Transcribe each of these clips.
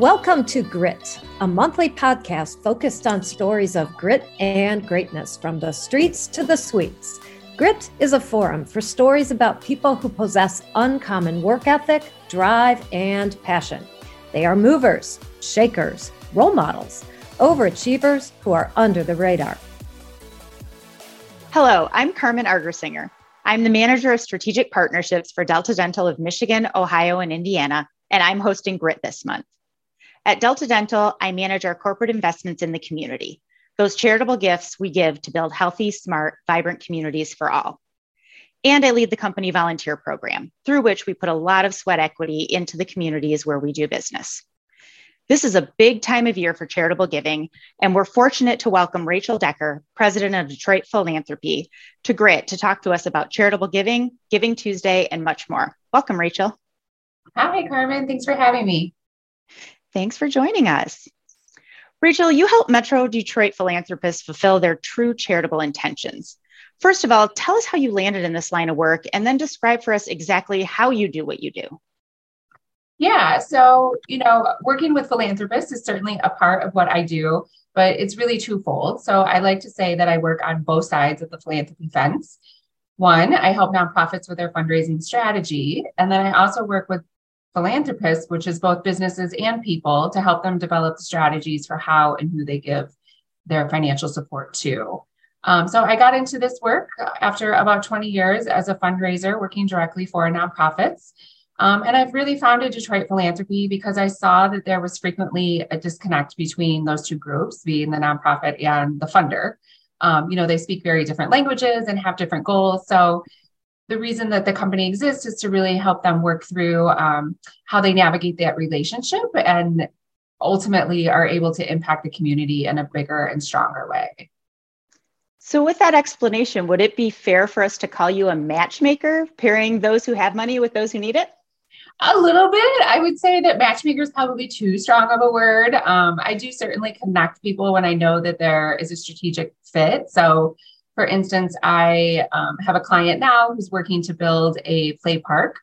Welcome to Grit, a monthly podcast focused on stories of grit and greatness from the streets to the suites. Grit is a forum for stories about people who possess uncommon work ethic, drive, and passion. They are movers, shakers, role models, overachievers who are under the radar. Hello, I'm Carmen Argersinger. I'm the manager of strategic partnerships for Delta Dental of Michigan, Ohio, and Indiana, and I'm hosting Grit this month. At Delta Dental, I manage our corporate investments in the community, those charitable gifts we give to build healthy, smart, vibrant communities for all. And I lead the company volunteer program, through which we put a lot of sweat equity into the communities where we do business. This is a big time of year for charitable giving, and we're fortunate to welcome Rachel Decker, president of Detroit Philanthropy, to GRIT to talk to us about charitable giving, Giving Tuesday, and much more. Welcome, Rachel. Hi, Carmen. Thanks for having me. Thanks for joining us. Rachel, you help Metro Detroit philanthropists fulfill their true charitable intentions. First of all, tell us how you landed in this line of work and then describe for us exactly how you do what you do. Yeah, so, you know, working with philanthropists is certainly a part of what I do, but it's really twofold. So I like to say that I work on both sides of the philanthropy fence. One, I help nonprofits with their fundraising strategy. And then I also work with philanthropists, which is both businesses and people, to help them develop the strategies for how and who they give their financial support to. Um, so I got into this work after about 20 years as a fundraiser working directly for nonprofits. Um, and I've really founded Detroit Philanthropy because I saw that there was frequently a disconnect between those two groups, being the nonprofit and the funder. Um, you know, they speak very different languages and have different goals. So the reason that the company exists is to really help them work through um, how they navigate that relationship and ultimately are able to impact the community in a bigger and stronger way. So, with that explanation, would it be fair for us to call you a matchmaker, pairing those who have money with those who need it? A little bit. I would say that matchmaker is probably too strong of a word. Um, I do certainly connect people when I know that there is a strategic fit. So, for instance, I um, have a client now who's working to build a play park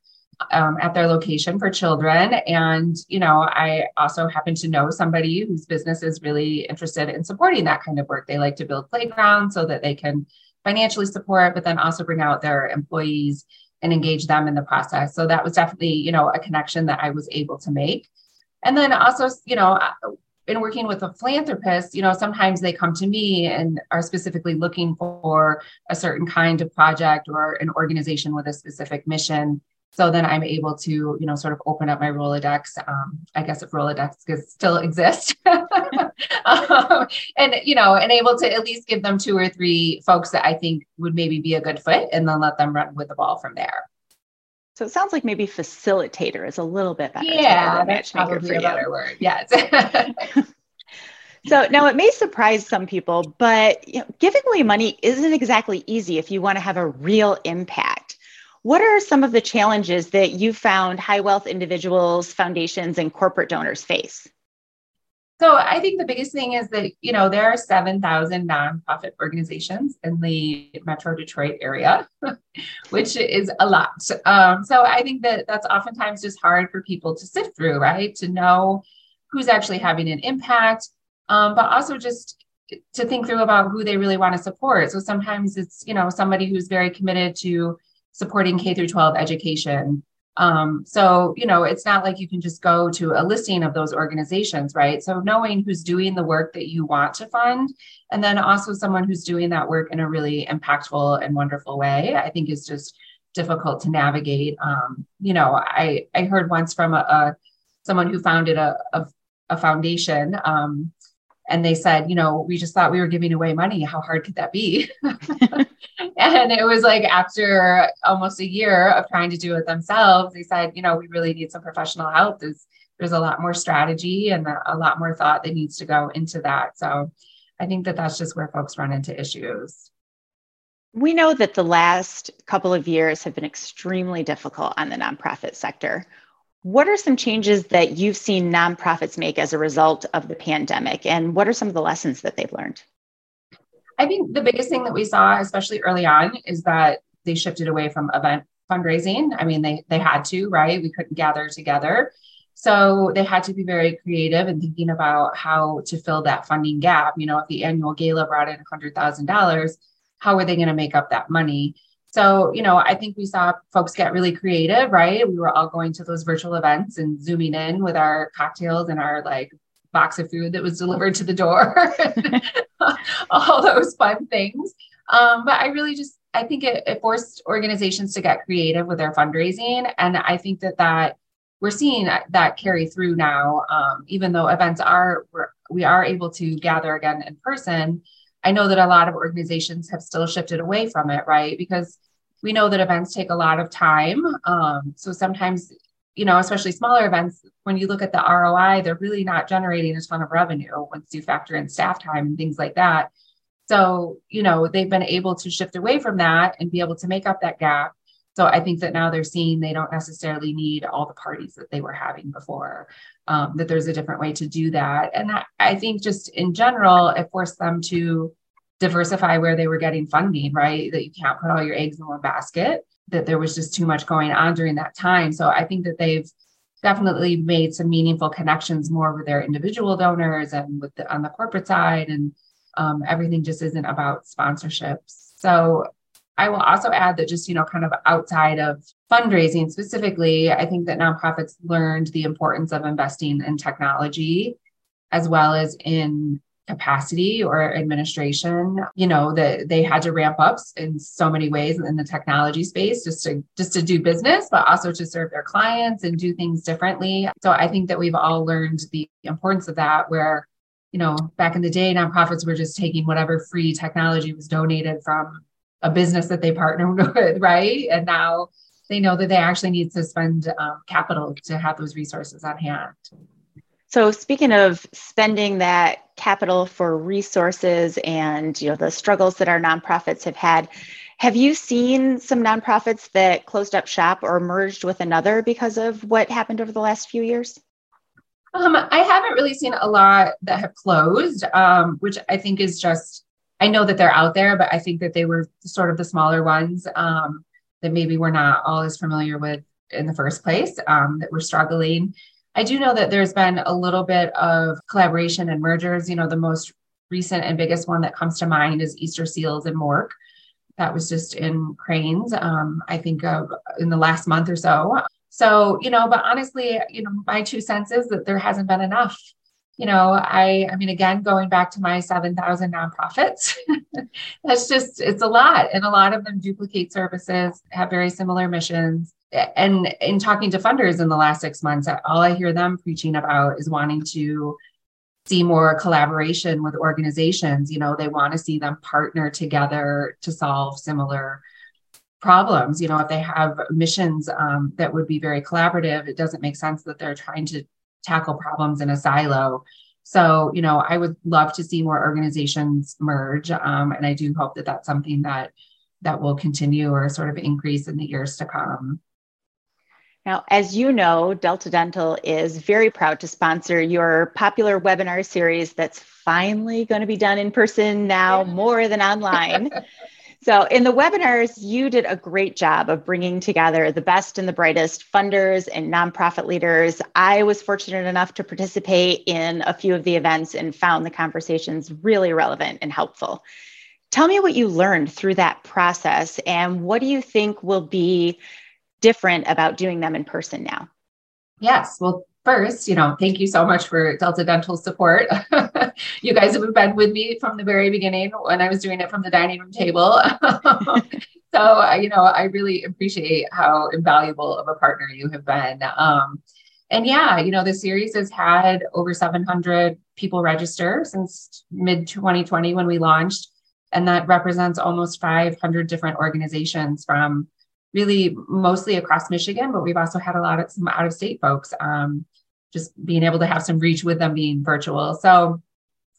um, at their location for children. And, you know, I also happen to know somebody whose business is really interested in supporting that kind of work. They like to build playgrounds so that they can financially support, but then also bring out their employees and engage them in the process. So that was definitely, you know, a connection that I was able to make. And then also, you know, in working with a philanthropist, you know, sometimes they come to me and are specifically looking for a certain kind of project or an organization with a specific mission. So then I'm able to, you know, sort of open up my Rolodex. Um, I guess if Rolodex still exists, um, and you know, and able to at least give them two or three folks that I think would maybe be a good fit, and then let them run with the ball from there. So it sounds like maybe facilitator is a little bit better. Yeah, that's probably a better word. Yes. so now it may surprise some people, but you know, giving away money isn't exactly easy if you want to have a real impact. What are some of the challenges that you found high wealth individuals, foundations, and corporate donors face? So I think the biggest thing is that, you know, there are 7,000 nonprofit organizations in the Metro Detroit area, which is a lot. Um, so I think that that's oftentimes just hard for people to sift through, right? To know who's actually having an impact, um, but also just to think through about who they really want to support. So sometimes it's, you know, somebody who's very committed to supporting K through 12 education um, so, you know, it's not like you can just go to a listing of those organizations, right? So, knowing who's doing the work that you want to fund, and then also someone who's doing that work in a really impactful and wonderful way, I think is just difficult to navigate. Um, you know, I I heard once from a, a someone who founded a, a, a foundation um, and they said, you know, we just thought we were giving away money. How hard could that be? and it was like after almost a year of trying to do it themselves, they said, you know, we really need some professional help. There's there's a lot more strategy and a lot more thought that needs to go into that. So I think that that's just where folks run into issues. We know that the last couple of years have been extremely difficult on the nonprofit sector. What are some changes that you've seen nonprofits make as a result of the pandemic? And what are some of the lessons that they've learned? I think the biggest thing that we saw, especially early on, is that they shifted away from event fundraising. I mean, they they had to, right? We couldn't gather together. So they had to be very creative and thinking about how to fill that funding gap. You know, if the annual gala brought in $100,000, how are they going to make up that money? So, you know, I think we saw folks get really creative, right? We were all going to those virtual events and zooming in with our cocktails and our like box of food that was delivered to the door, all those fun things. Um, but I really just, I think it, it forced organizations to get creative with their fundraising. And I think that that we're seeing that carry through now. Um, even though events are we are able to gather again in person, I know that a lot of organizations have still shifted away from it, right? Because we know that events take a lot of time. Um, so sometimes, you know, especially smaller events, when you look at the ROI, they're really not generating a ton of revenue once you factor in staff time and things like that. So, you know, they've been able to shift away from that and be able to make up that gap so I think that now they're seeing they don't necessarily need all the parties that they were having before, um, that there's a different way to do that. And I, I think just in general, it forced them to diversify where they were getting funding, right? That you can't put all your eggs in one basket, that there was just too much going on during that time. So I think that they've definitely made some meaningful connections more with their individual donors and with the, on the corporate side and um, everything just isn't about sponsorships. So I will also add that just, you know, kind of outside of fundraising specifically, I think that nonprofits learned the importance of investing in technology as well as in capacity or administration you know that they had to ramp up in so many ways in the technology space just to just to do business but also to serve their clients and do things differently so i think that we've all learned the importance of that where you know back in the day nonprofits were just taking whatever free technology was donated from a business that they partnered with, right? And now they know that they actually need to spend um, capital to have those resources on hand. So speaking of spending that capital for resources and you know the struggles that our nonprofits have had, have you seen some nonprofits that closed up shop or merged with another because of what happened over the last few years? Um, I haven't really seen a lot that have closed, um, which I think is just I know that they're out there, but I think that they were sort of the smaller ones um, that maybe we're not all as familiar with in the first place um, that were struggling. I do know that there's been a little bit of collaboration and mergers. You know, the most recent and biggest one that comes to mind is Easter Seals and MORC. That was just in Crain's, um, I think, of in the last month or so. So, you know, but honestly, you know, my two cents is that there hasn't been enough you know i i mean again going back to my 7000 nonprofits that's just it's a lot and a lot of them duplicate services have very similar missions and in talking to funders in the last six months all i hear them preaching about is wanting to see more collaboration with organizations you know they want to see them partner together to solve similar problems you know if they have missions um, that would be very collaborative it doesn't make sense that they're trying to tackle problems in a silo. So, you know, I would love to see more organizations merge, um, and I do hope that that's something that that will continue or sort of increase in the years to come. Now, as you know, Delta Dental is very proud to sponsor your popular webinar series that's finally going to be done in person now more than online. So, in the webinars, you did a great job of bringing together the best and the brightest funders and nonprofit leaders. I was fortunate enough to participate in a few of the events and found the conversations really relevant and helpful. Tell me what you learned through that process and what do you think will be different about doing them in person now? Yes, well, first, you know, thank you so much for Delta Dental support. you guys have been with me from the very beginning when I was doing it from the dining room table. so, you know, I really appreciate how invaluable of a partner you have been. Um, and yeah, you know, the series has had over 700 people register since mid 2020 when we launched. And that represents almost 500 different organizations from really mostly across Michigan, but we've also had a lot of some out of state folks. Um, just being able to have some reach with them being virtual. So,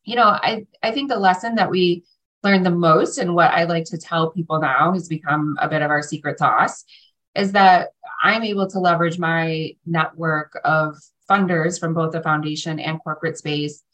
you know, I, I think the lesson that we learned the most and what I like to tell people now has become a bit of our secret sauce is that I'm able to leverage my network of funders from both the foundation and corporate space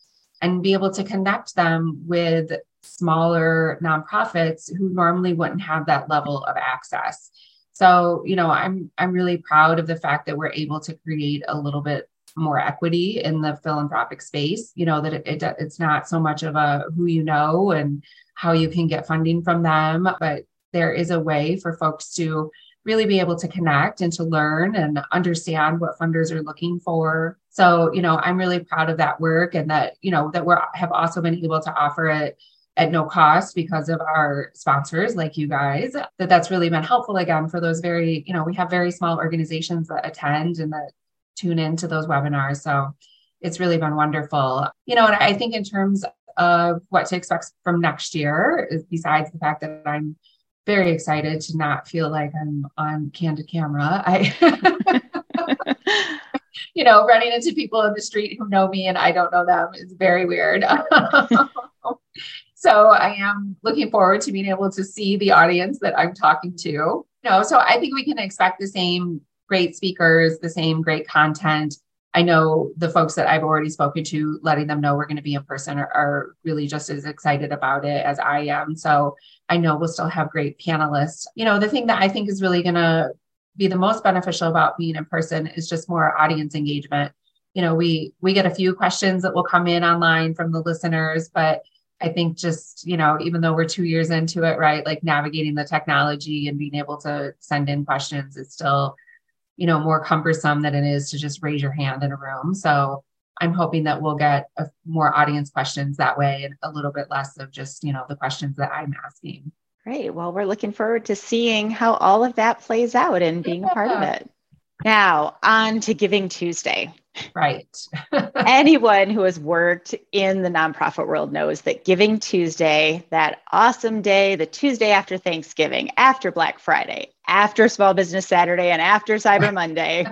and be able to connect them with smaller nonprofits who normally wouldn't have that level of access. So, you know, I'm I'm really proud of the fact that we're able to create a little bit more equity in the philanthropic space you know that it, it, it's not so much of a who you know and how you can get funding from them but there is a way for folks to really be able to connect and to learn and understand what funders are looking for. So you know i'm really proud of that work and that you know that we have also been able to offer it at no cost because of our sponsors like you guys that that's really been helpful again for those very you know we have very small organizations that attend and that tune into those webinars. So it's really been wonderful. You know and i think in terms of what to expect from next year besides the fact that i'm very excited to not feel like i'm on candid camera i you know running into people in the street who know me and i don't know them is very weird So I am looking forward to being able to see the audience that I'm talking to. You know, so I think we can expect the same great speakers, the same great content. I know the folks that I've already spoken to, letting them know we're going to be in person are, are, really just as excited about it as I am. So I know we'll still have great panelists. You know, the thing that I think is really going to be the most beneficial about being in person is just more audience engagement. You know, we we get a few questions that will come in online from the listeners, but I think just, you know, even though we're two years into it, right, like navigating the technology and being able to send in questions is still, you know, more cumbersome than it is to just raise your hand in a room. So I'm hoping that we'll get a, more audience questions that way and a little bit less of just, you know, the questions that I'm asking. Great. Well, we're looking forward to seeing how all of that plays out and being yeah. a part of it. Now, on to Giving Tuesday. Right. Anyone who has worked in the nonprofit world knows that Giving Tuesday, that awesome day, the Tuesday after Thanksgiving, after Black Friday, after Small Business Saturday, and after Cyber Monday,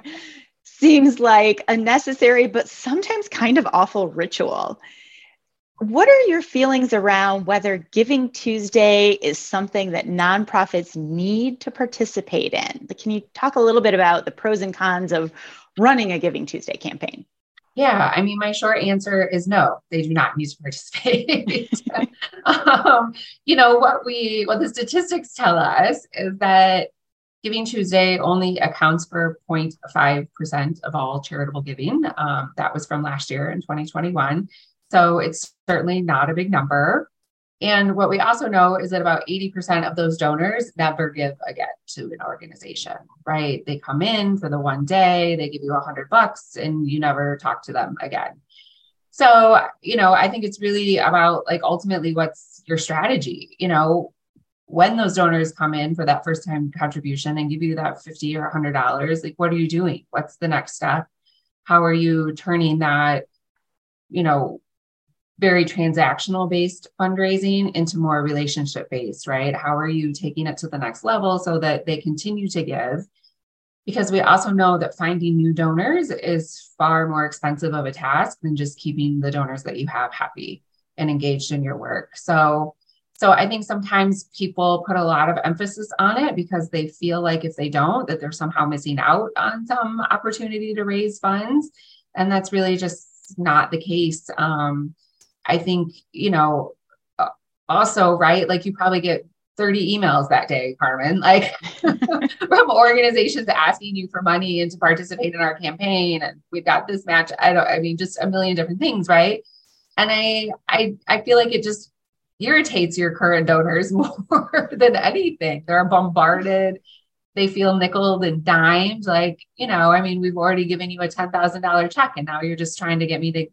seems like a necessary but sometimes kind of awful ritual. What are your feelings around whether Giving Tuesday is something that nonprofits need to participate in? Can you talk a little bit about the pros and cons of running a Giving Tuesday campaign? Yeah, I mean, my short answer is no, they do not need to participate. um, you know, what we, what the statistics tell us is that Giving Tuesday only accounts for 0.5% of all charitable giving. Um, that was from last year in 2021. So it's certainly not a big number. And what we also know is that about 80% of those donors never give again to an organization, right? They come in for the one day, they give you a hundred bucks and you never talk to them again. So, you know, I think it's really about like ultimately what's your strategy, you know, when those donors come in for that first time contribution and give you that 50 or $100, like what are you doing? What's the next step? How are you turning that, you know, very transactional based fundraising into more relationship based, right? How are you taking it to the next level so that they continue to give? Because we also know that finding new donors is far more expensive of a task than just keeping the donors that you have happy and engaged in your work. So, so I think sometimes people put a lot of emphasis on it because they feel like if they don't, that they're somehow missing out on some opportunity to raise funds. And that's really just not the case. Um, I think, you know, uh, also, right, like you probably get 30 emails that day, Carmen, like from organizations asking you for money and to participate in our campaign. And we've got this match. I don't, I mean, just a million different things, right? And I, I, I feel like it just irritates your current donors more than anything. They're bombarded. They feel nickel and dimed. Like, you know, I mean, we've already given you a $10,000 check and now you're just trying to get me to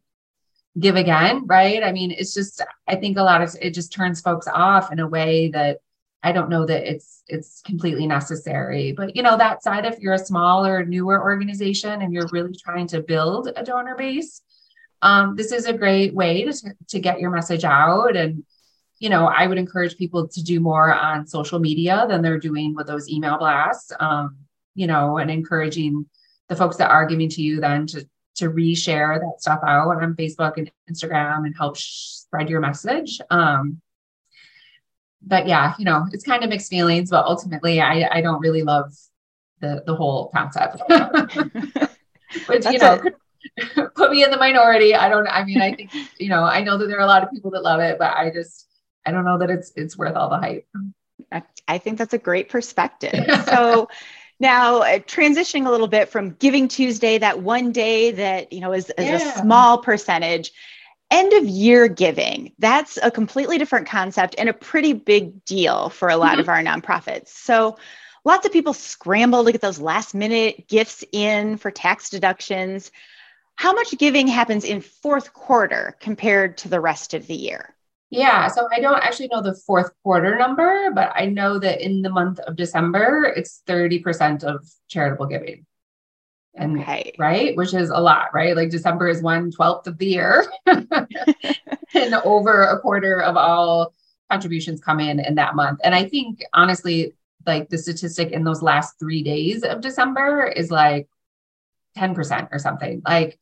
give again, right? I mean, it's just I think a lot of it just turns folks off in a way that I don't know that it's it's completely necessary. But you know, that side if you're a smaller, newer organization and you're really trying to build a donor base, um, this is a great way to, to get your message out. And, you know, I would encourage people to do more on social media than they're doing with those email blasts. Um, you know, and encouraging the folks that are giving to you then to to reshare that stuff out on Facebook and Instagram and help spread your message. Um, but yeah, you know, it's kind of mixed feelings, but ultimately I, I don't really love the, the whole concept, which, you know, put me in the minority. I don't, I mean, I think, you know, I know that there are a lot of people that love it, but I just, I don't know that it's, it's worth all the hype. I think that's a great perspective. So Now, uh, transitioning a little bit from Giving Tuesday, that one day that, you know, is, is yeah. a small percentage, end of year giving, that's a completely different concept and a pretty big deal for a lot mm-hmm. of our nonprofits. So, lots of people scramble to get those last minute gifts in for tax deductions. How much giving happens in fourth quarter compared to the rest of the year? Yeah, so I don't actually know the fourth quarter number, but I know that in the month of December, it's 30% of charitable giving. And, okay. Right, which is a lot, right? Like December is one twelfth of the year, and over a quarter of all contributions come in in that month. And I think honestly, like the statistic in those last three days of December is like 10% or something. Like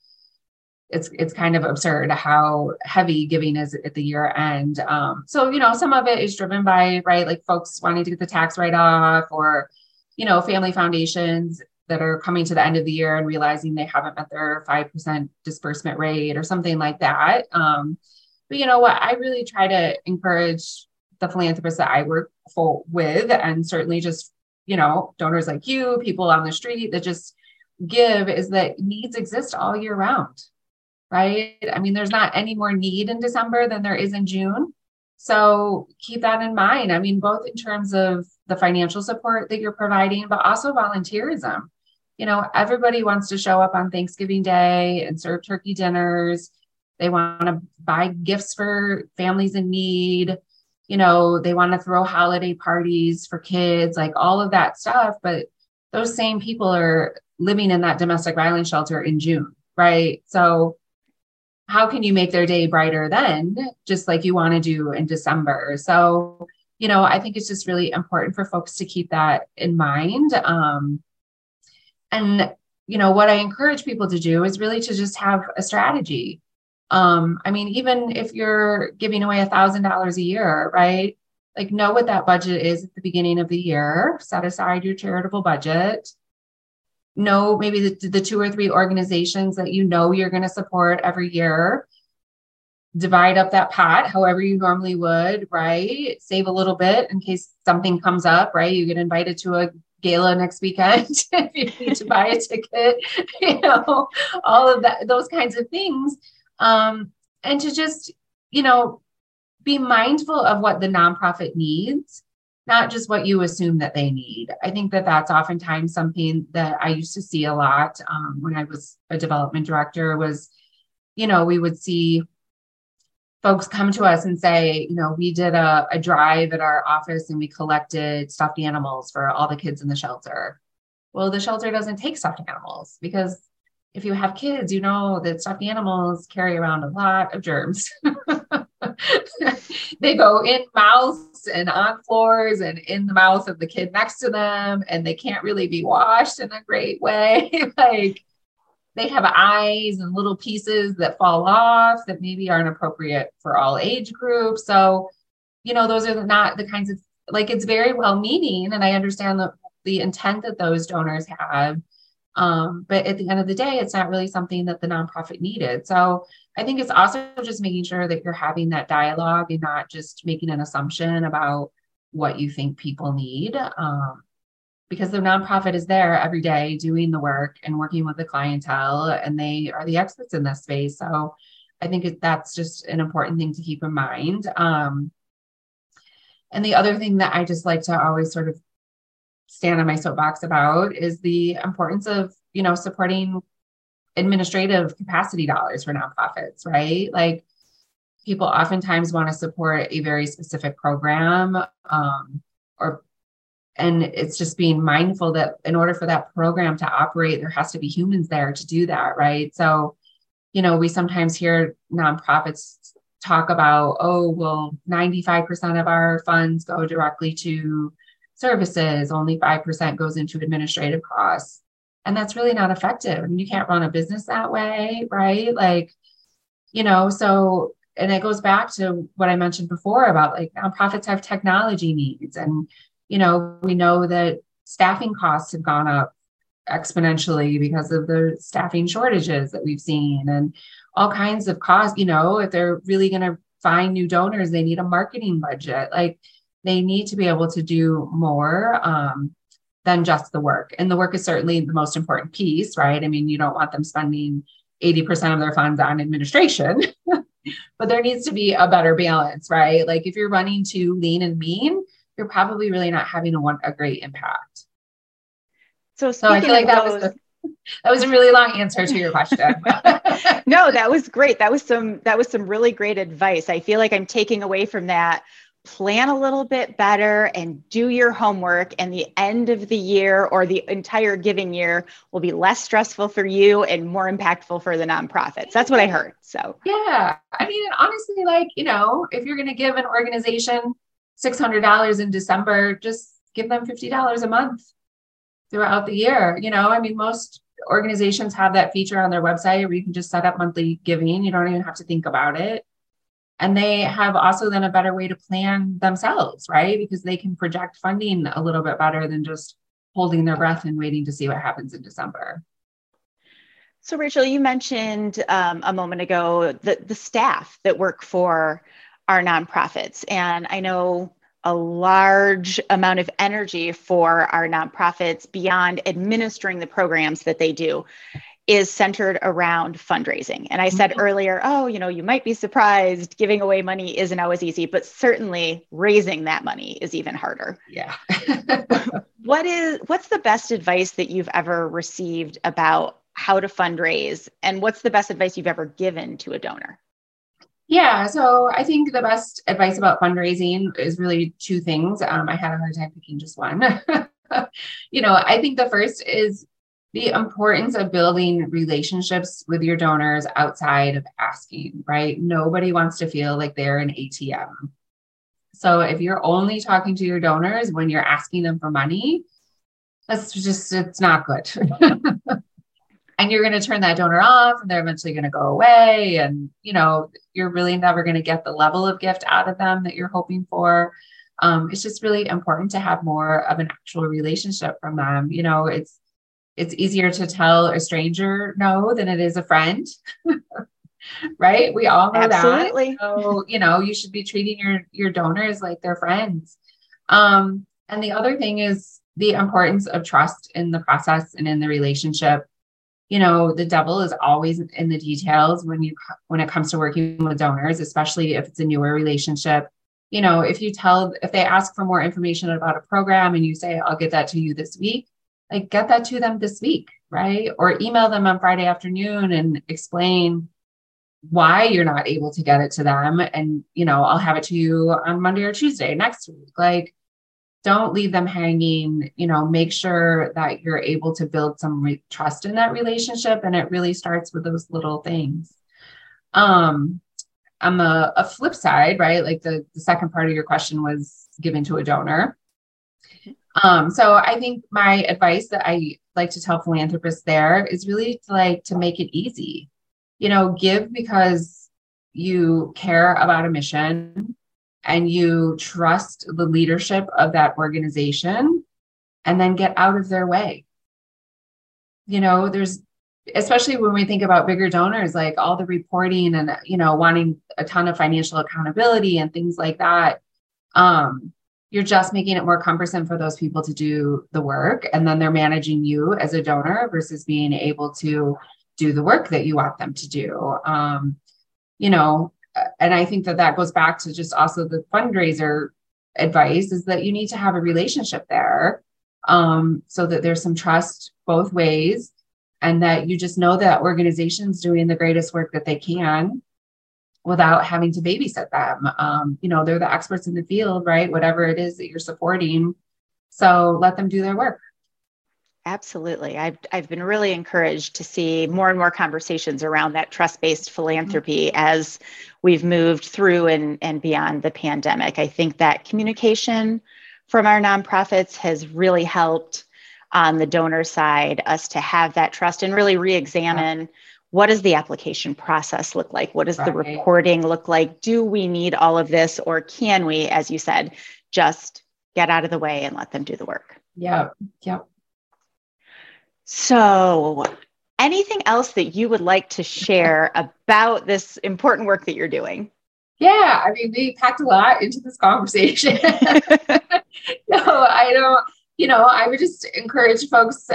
it's it's kind of absurd how heavy giving is at the year end. Um, so you know, some of it is driven by right, like folks wanting to get the tax write off, or you know, family foundations that are coming to the end of the year and realizing they haven't met their five percent disbursement rate or something like that. Um, but you know what, I really try to encourage the philanthropists that I work for with, and certainly just you know donors like you, people on the street that just give is that needs exist all year round right? I mean, there's not any more need in December than there is in June. So keep that in mind. I mean, both in terms of the financial support that you're providing, but also volunteerism. You know, everybody wants to show up on Thanksgiving Day and serve turkey dinners. They want to buy gifts for families in need. You know, they want to throw holiday parties for kids, like all of that stuff. But those same people are living in that domestic violence shelter in June, right? So how can you make their day brighter then, just like you want to do in December? So, you know, I think it's just really important for folks to keep that in mind. Um, and, you know, what I encourage people to do is really to just have a strategy. Um, I mean, even if you're giving away a thousand dollars a year, right? Like know what that budget is at the beginning of the year, set aside your charitable budget know maybe the, the two or three organizations that you know you're going to support every year. Divide up that pot however you normally would right? Save a little bit in case something comes up right? You get invited to a gala next weekend if you need to buy a ticket you know all of that those kinds of things. Um, and to just you know be mindful of what the nonprofit needs not just what you assume that they need. I think that that's oftentimes something that I used to see a lot um, when I was a development director was, you know, we would see folks come to us and say, you know, we did a, a drive at our office and we collected stuffed animals for all the kids in the shelter. Well, the shelter doesn't take stuffed animals because if you have kids, you know that stuffed animals carry around a lot of germs. they go in mouths and on floors and in the mouth of the kid next to them, and they can't really be washed in a great way. like they have eyes and little pieces that fall off that maybe aren't appropriate for all age groups. So, you know, those are not the kinds of like it's very well meaning, and I understand the the intent that those donors have um, but at the end of the day, it's not really something that the nonprofit needed. So I think it's also just making sure that you're having that dialogue and not just making an assumption about what you think people need. Um, because the nonprofit is there every day doing the work and working with the clientele, and they are the experts in this space. So I think that's just an important thing to keep in mind. Um, and the other thing that I just like to always sort of stand on my soapbox about is the importance of you know supporting administrative capacity dollars for nonprofits right like people oftentimes want to support a very specific program um, or and it's just being mindful that in order for that program to operate there has to be humans there to do that right so you know we sometimes hear nonprofits talk about oh well 95% of our funds go directly to services, only 5% goes into administrative costs. And that's really not effective. Mean, you can't run a business that way, right? Like, you know, so, and it goes back to what I mentioned before about like nonprofits have technology needs. And, you know, we know that staffing costs have gone up exponentially because of the staffing shortages that we've seen and all kinds of costs. You know, if they're really going to find new donors, they need a marketing budget. Like, they need to be able to do more um, than just the work. And the work is certainly the most important piece, right? I mean, you don't want them spending 80% of their funds on administration, but there needs to be a better balance, right? Like if you're running too lean and mean, you're probably really not having a, one, a great impact. So, so I feel like that was the, that was a really long answer to your question. no, that was great. That was some that was some really great advice. I feel like I'm taking away from that plan a little bit better and do your homework and the end of the year or the entire giving year will be less stressful for you and more impactful for the nonprofits. That's what i heard so. Yeah i mean honestly like you know if you're going to give an organization $600 in december just give them $50 a month throughout the year you know? I mean most organizations have that feature on their website where you can just set up monthly giving. You don't even have to think about it and they have also then a better way to plan themselves right? Because they can project funding a little bit better than just holding their breath and waiting to see what happens in december. So rachel you mentioned um, a moment ago the, the staff that work for our nonprofits. And i know a large amount of energy for our nonprofits beyond administering the programs that they do is centered around fundraising. And I said mm-hmm. earlier, oh, you know, you might be surprised giving away money isn't always easy, but certainly raising that money is even harder. Yeah. what is what's the best advice that you've ever received about how to fundraise and what's the best advice you've ever given to a donor? Yeah, so I think the best advice about fundraising is really two things. Um, I had a hard time picking just one. you know, I think the first is the importance of building relationships with your donors outside of asking, right? Nobody wants to feel like they're an ATM. So if you're only talking to your donors when you're asking them for money, that's just, it's not good. and you're going to turn that donor off and they're eventually going to go away. And, you know, you're really never going to get the level of gift out of them that you're hoping for. Um, it's just really important to have more of an actual relationship from them. You know, it's, it's easier to tell a stranger no than it is a friend. right? We all know Absolutely. that. So, you know, you should be treating your your donors like their friends. Um, and the other thing is the importance of trust in the process and in the relationship. You know, the devil is always in the details when you when it comes to working with donors, especially if it's a newer relationship. You know, if you tell if they ask for more information about a program and you say, I'll get that to you this week, like get that to them this week, right? Or email them on Friday afternoon and explain why you're not able to get it to them. And, you know, I'll have it to you on Monday or Tuesday next week. Like, don't leave them hanging, you know, make sure that you're able to build some re- trust in that relationship. And it really starts with those little things. Um, on the a flip side, right? Like the, the second part of your question was given to a donor. Um, so I think my advice that I like to tell philanthropists there is really to like to make it easy. You know, give because you care about a mission and you trust the leadership of that organization and then get out of their way. You know, there's especially when we think about bigger donors like all the reporting and you know wanting a ton of financial accountability and things like that um you're just making it more cumbersome for those people to do the work and then they're managing you as a donor versus being able to do the work that you want them to do. Um, you know and i think that that goes back to just also the fundraiser advice is that you need to have a relationship there um, so that there's some trust both ways and that you just know that organization's doing the greatest work that they can without having to babysit them. Um, you know, they're the experts in the field, right? Whatever it is that you're supporting. So let them do their work. Absolutely. I've, I've been really encouraged to see more and more conversations around that trust based philanthropy mm-hmm. as we've moved through and, and beyond the pandemic. I think that communication from our nonprofits has really helped on the donor side us to have that trust and really re examine what does the application process look like? What does right. the reporting look like? Do we need all of this, or can we, as you said, just get out of the way and let them do the work? Yeah. Yep. So, anything else that you would like to share about this important work that you're doing? Yeah, I mean, we packed a lot into this conversation. no, I don't. you know, I would just encourage folks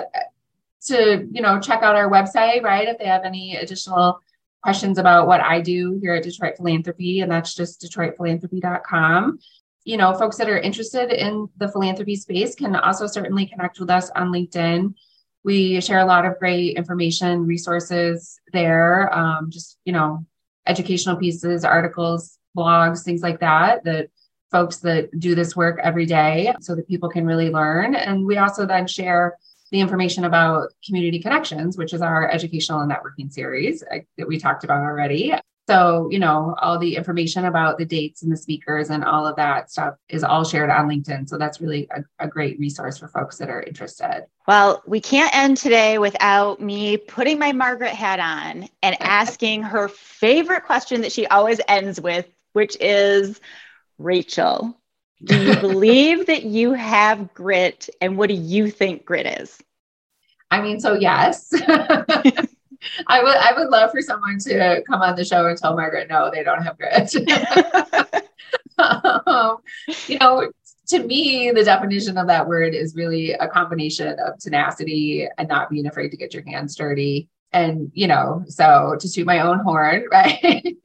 to, you know, check out our website, right? If they have any additional questions about what I do here at Detroit Philanthropy, and that's just detroitphilanthropy.com. You know, folks that are interested in the philanthropy space can also certainly connect with us on LinkedIn. We share a lot of great information, resources there, um, just, you know, educational pieces, articles, blogs, things like that, that folks that do this work every day so that people can really learn. And we also then share the information about Community Connections, which is our educational and networking series uh, that we talked about already. So, you know, all the information about the dates and the speakers and all of that stuff is all shared on LinkedIn. So that's really a, a, great resource for folks that are interested. Well, we can't end today without me putting my Margaret hat on and asking her favorite question that she always ends with, which is Rachel, do you believe that you have grit and what do you think grit is? I mean, so yes. I would I would love for someone to come on the show and tell Margaret no, they don't have grit. um, you know, to me, the definition of that word is really a combination of tenacity and not being afraid to get your hands dirty. And, you know, so to shoot my own horn, right?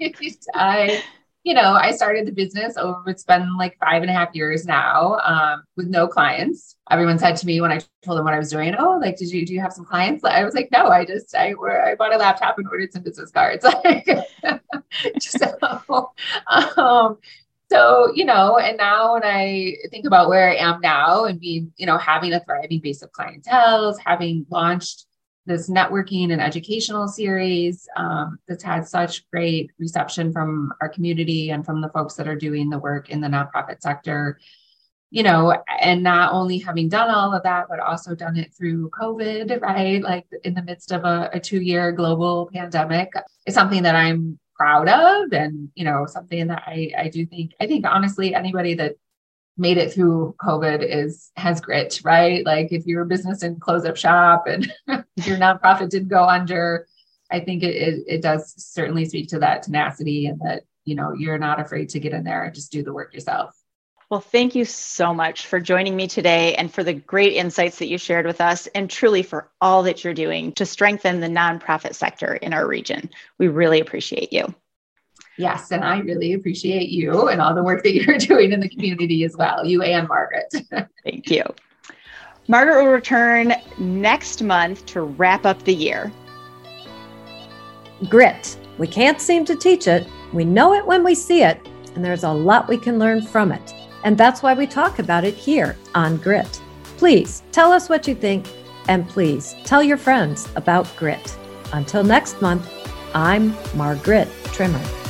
I you know, I started the business over, it's been like five and a half years now um, with no clients. Everyone said to me when I told them what I was doing, oh, like, did you, do you have some clients? I was like, no, I just, I, I bought a laptop and ordered some business cards. so, um, so, you know, and now when I think about where I am now and being, you know, having a thriving base of clientele, having launched this networking and educational series um, that's had such great reception from our community and from the folks that are doing the work in the nonprofit sector. You know and not only having done all of that but also done it through covid right? Like in the midst of a, a two year global pandemic is something that i'm proud of and you know something that i i do think i think honestly anybody that made it through COVID is has grit, right? Like if your business didn't close up shop and your nonprofit didn't go under, I think it, it, it does certainly speak to that tenacity and that you know you're not afraid to get in there and just do the work yourself. Well, thank you so much for joining me today and for the great insights that you shared with us, and truly for all that you're doing to strengthen the nonprofit sector in our region. We really appreciate you. Yes, and I really appreciate you and all the work that you're doing in the community as well, you and Margaret. Thank you. Margaret will return next month to wrap up the year. Grit. We can't seem to teach it. We know it when we see it, and there's a lot we can learn from it. And that's why we talk about it here on Grit. Please tell us what you think, and please tell your friends about Grit. Until next month, I'm Margaret Trimmer.